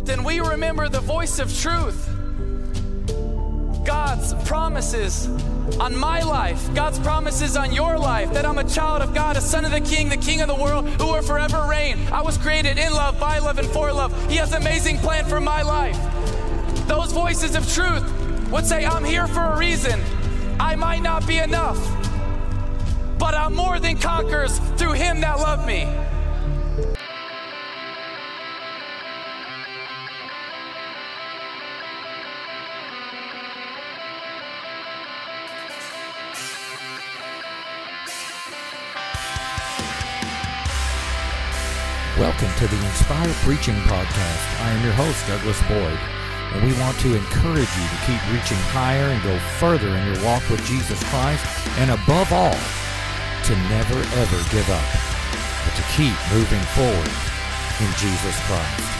but then we remember the voice of truth. God's promises on my life, God's promises on your life, that I'm a child of God, a son of the King, the King of the world, who will forever reign. I was created in love, by love, and for love. He has an amazing plan for my life. Those voices of truth would say, I'm here for a reason. I might not be enough, but I'm more than conquerors through him that loved me. Welcome to the Inspire Preaching Podcast. I am your host, Douglas Boyd, and we want to encourage you to keep reaching higher and go further in your walk with Jesus Christ, and above all, to never ever give up, but to keep moving forward in Jesus Christ.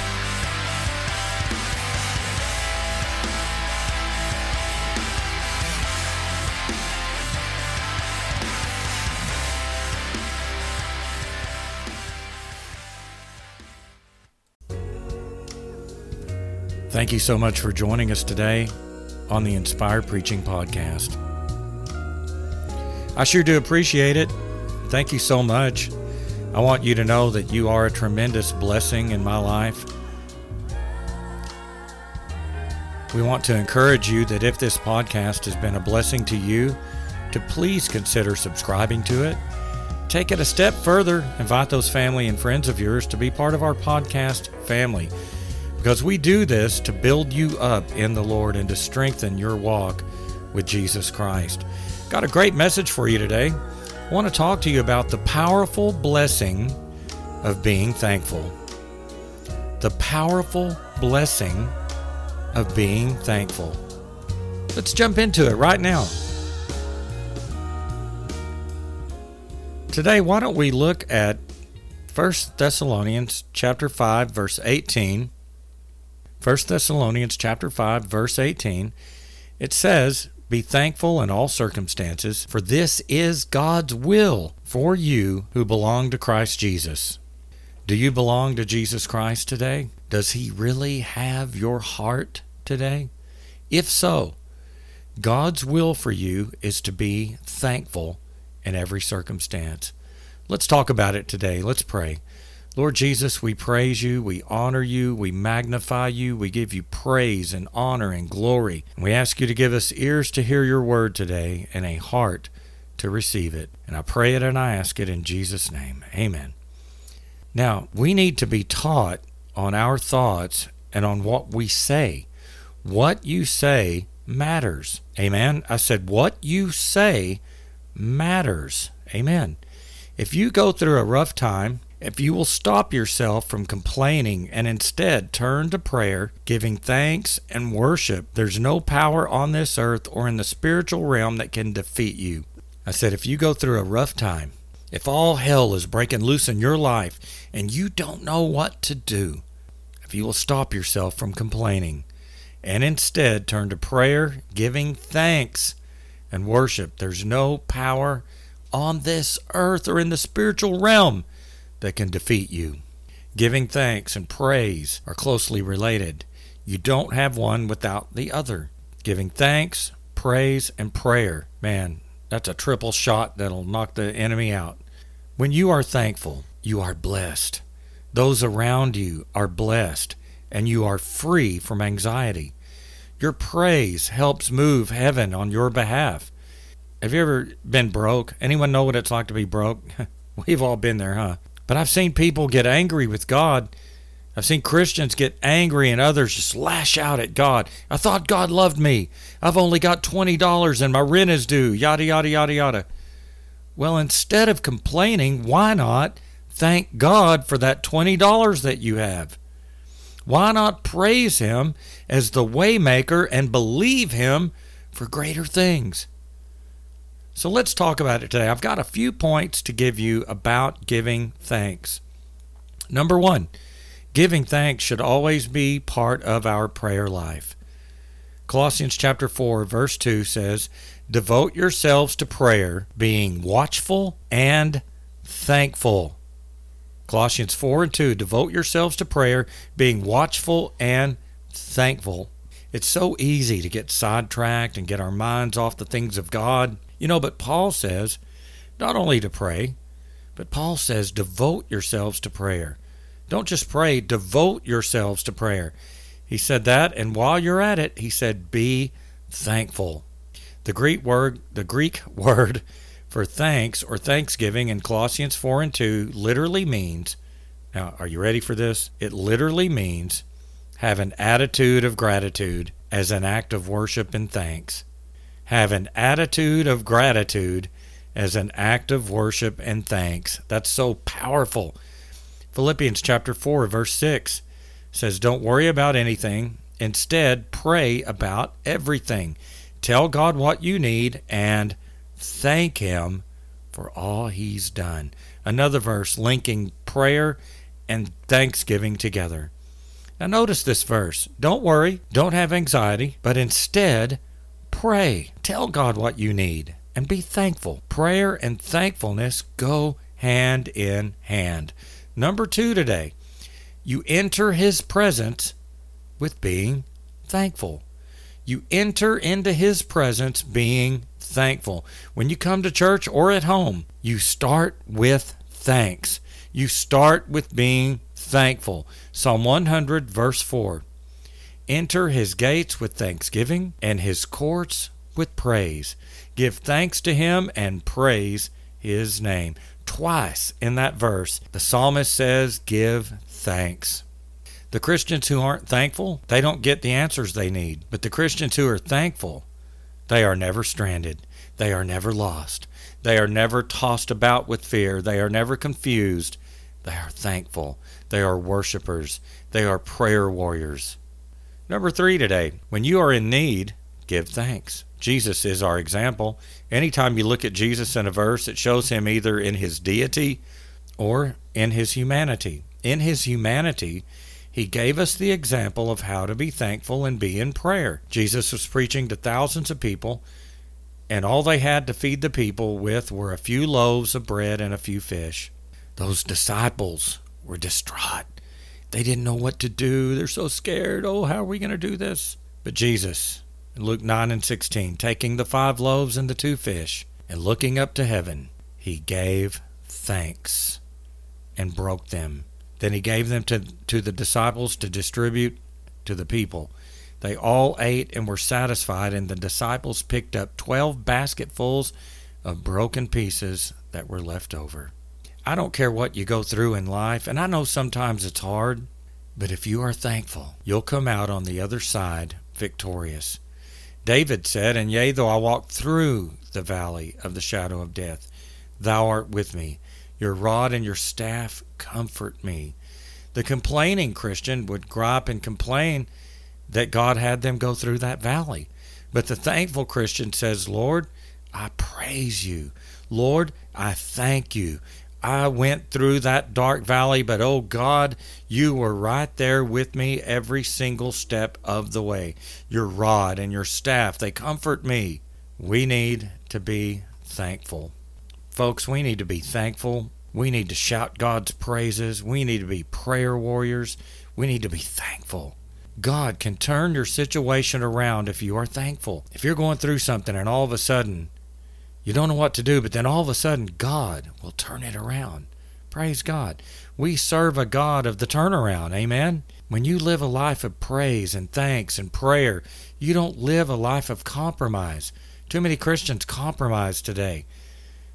Thank you so much for joining us today on the Inspire Preaching Podcast. I sure do appreciate it. Thank you so much. I want you to know that you are a tremendous blessing in my life. We want to encourage you that if this podcast has been a blessing to you, to please consider subscribing to it. Take it a step further, invite those family and friends of yours to be part of our podcast family because we do this to build you up in the Lord and to strengthen your walk with Jesus Christ. Got a great message for you today. I want to talk to you about the powerful blessing of being thankful. The powerful blessing of being thankful. Let's jump into it right now. Today, why don't we look at 1 Thessalonians chapter 5 verse 18 1 Thessalonians chapter 5 verse 18 it says be thankful in all circumstances for this is God's will for you who belong to Christ Jesus. Do you belong to Jesus Christ today? Does he really have your heart today? If so, God's will for you is to be thankful in every circumstance. Let's talk about it today. Let's pray. Lord Jesus, we praise you, we honor you, we magnify you, we give you praise and honor and glory. We ask you to give us ears to hear your word today and a heart to receive it. And I pray it and I ask it in Jesus' name. Amen. Now, we need to be taught on our thoughts and on what we say. What you say matters. Amen. I said, what you say matters. Amen. If you go through a rough time, if you will stop yourself from complaining and instead turn to prayer, giving thanks and worship, there's no power on this earth or in the spiritual realm that can defeat you. I said, if you go through a rough time, if all hell is breaking loose in your life and you don't know what to do, if you will stop yourself from complaining and instead turn to prayer, giving thanks and worship, there's no power on this earth or in the spiritual realm that can defeat you. Giving thanks and praise are closely related. You don't have one without the other. Giving thanks, praise, and prayer. Man, that's a triple shot that'll knock the enemy out. When you are thankful, you are blessed. Those around you are blessed, and you are free from anxiety. Your praise helps move heaven on your behalf. Have you ever been broke? Anyone know what it's like to be broke? We've all been there, huh? But I've seen people get angry with God. I've seen Christians get angry and others just lash out at God. I thought God loved me. I've only got $20 and my rent is due, yada, yada, yada, yada. Well, instead of complaining, why not thank God for that $20 that you have? Why not praise Him as the waymaker and believe Him for greater things? So let's talk about it today. I've got a few points to give you about giving thanks. Number one, giving thanks should always be part of our prayer life. Colossians chapter 4 verse 2 says, "Devote yourselves to prayer, being watchful and thankful." Colossians 4 and 2 devote yourselves to prayer, being watchful and thankful. It's so easy to get sidetracked and get our minds off the things of God. You know, but Paul says not only to pray, but Paul says devote yourselves to prayer. Don't just pray, devote yourselves to prayer. He said that, and while you're at it, he said, be thankful. The Greek word, the Greek word for thanks or thanksgiving in Colossians 4 and 2 literally means, now, are you ready for this? It literally means have an attitude of gratitude as an act of worship and thanks. Have an attitude of gratitude as an act of worship and thanks. That's so powerful. Philippians chapter 4 verse 6 says don't worry about anything, instead pray about everything. Tell God what you need and thank him for all he's done. Another verse linking prayer and thanksgiving together. Now, notice this verse. Don't worry, don't have anxiety, but instead pray. Tell God what you need and be thankful. Prayer and thankfulness go hand in hand. Number two today, you enter his presence with being thankful. You enter into his presence being thankful. When you come to church or at home, you start with thanks. You start with being thankful. Psalm 100, verse 4. Enter his gates with thanksgiving and his courts with praise. Give thanks to him and praise his name. Twice in that verse, the psalmist says, Give thanks. The Christians who aren't thankful, they don't get the answers they need. But the Christians who are thankful, they are never stranded. They are never lost. They are never tossed about with fear. They are never confused. They are thankful. They are worshipers. They are prayer warriors. Number three today, when you are in need, give thanks. Jesus is our example. Anytime you look at Jesus in a verse, it shows him either in his deity or in his humanity. In his humanity, he gave us the example of how to be thankful and be in prayer. Jesus was preaching to thousands of people, and all they had to feed the people with were a few loaves of bread and a few fish. Those disciples were distraught. They didn't know what to do. They're so scared. Oh, how are we going to do this? But Jesus, in Luke 9 and 16, taking the five loaves and the two fish, and looking up to heaven, he gave thanks and broke them then he gave them to, to the disciples to distribute to the people. They all ate and were satisfied, and the disciples picked up twelve basketfuls of broken pieces that were left over. I don't care what you go through in life, and I know sometimes it's hard, but if you are thankful, you'll come out on the other side victorious. David said, And yea, though I walk through the valley of the shadow of death, thou art with me. Your rod and your staff comfort me. The complaining Christian would gripe and complain that God had them go through that valley. But the thankful Christian says, Lord, I praise you. Lord, I thank you. I went through that dark valley, but oh God, you were right there with me every single step of the way. Your rod and your staff, they comfort me. We need to be thankful. Folks, we need to be thankful. We need to shout God's praises. We need to be prayer warriors. We need to be thankful. God can turn your situation around if you are thankful. If you're going through something and all of a sudden you don't know what to do, but then all of a sudden God will turn it around. Praise God. We serve a God of the turnaround. Amen. When you live a life of praise and thanks and prayer, you don't live a life of compromise. Too many Christians compromise today.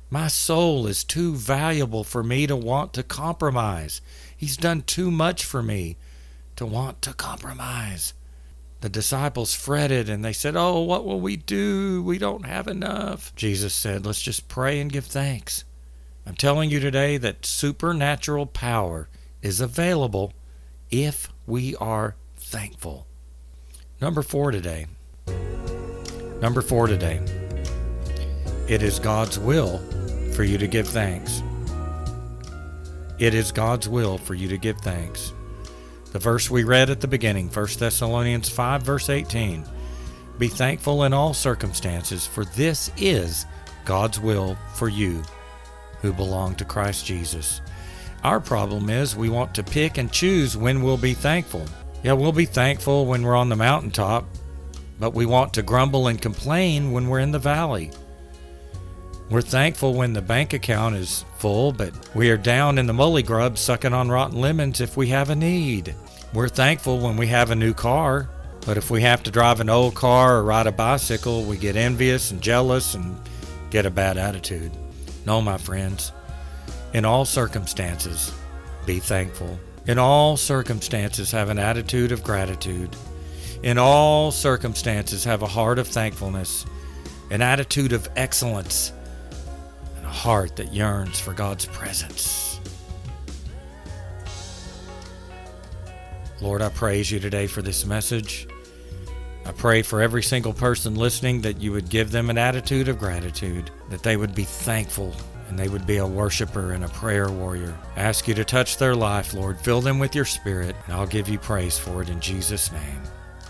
My soul is too valuable for me to want to compromise. He's done too much for me to want to compromise. The disciples fretted and they said, Oh, what will we do? We don't have enough. Jesus said, Let's just pray and give thanks. I'm telling you today that supernatural power is available if we are thankful. Number four today. Number four today. It is God's will for you to give thanks. It is God's will for you to give thanks. The verse we read at the beginning, 1 Thessalonians 5, verse 18 Be thankful in all circumstances, for this is God's will for you who belong to Christ Jesus. Our problem is we want to pick and choose when we'll be thankful. Yeah, we'll be thankful when we're on the mountaintop, but we want to grumble and complain when we're in the valley. We're thankful when the bank account is full, but we are down in the mully grub sucking on rotten lemons if we have a need. We're thankful when we have a new car, but if we have to drive an old car or ride a bicycle, we get envious and jealous and get a bad attitude. No, my friends, in all circumstances, be thankful. In all circumstances, have an attitude of gratitude. In all circumstances, have a heart of thankfulness, an attitude of excellence, and a heart that yearns for God's presence. Lord, I praise you today for this message. I pray for every single person listening that you would give them an attitude of gratitude, that they would be thankful and they would be a worshiper and a prayer warrior. I ask you to touch their life, Lord. Fill them with your spirit, and I'll give you praise for it in Jesus' name.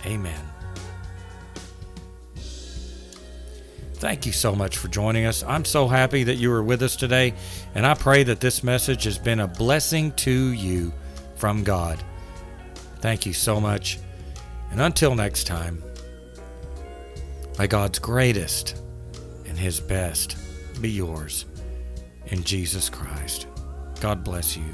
Amen. Thank you so much for joining us. I'm so happy that you were with us today, and I pray that this message has been a blessing to you from God. Thank you so much. And until next time, may God's greatest and His best be yours in Jesus Christ. God bless you.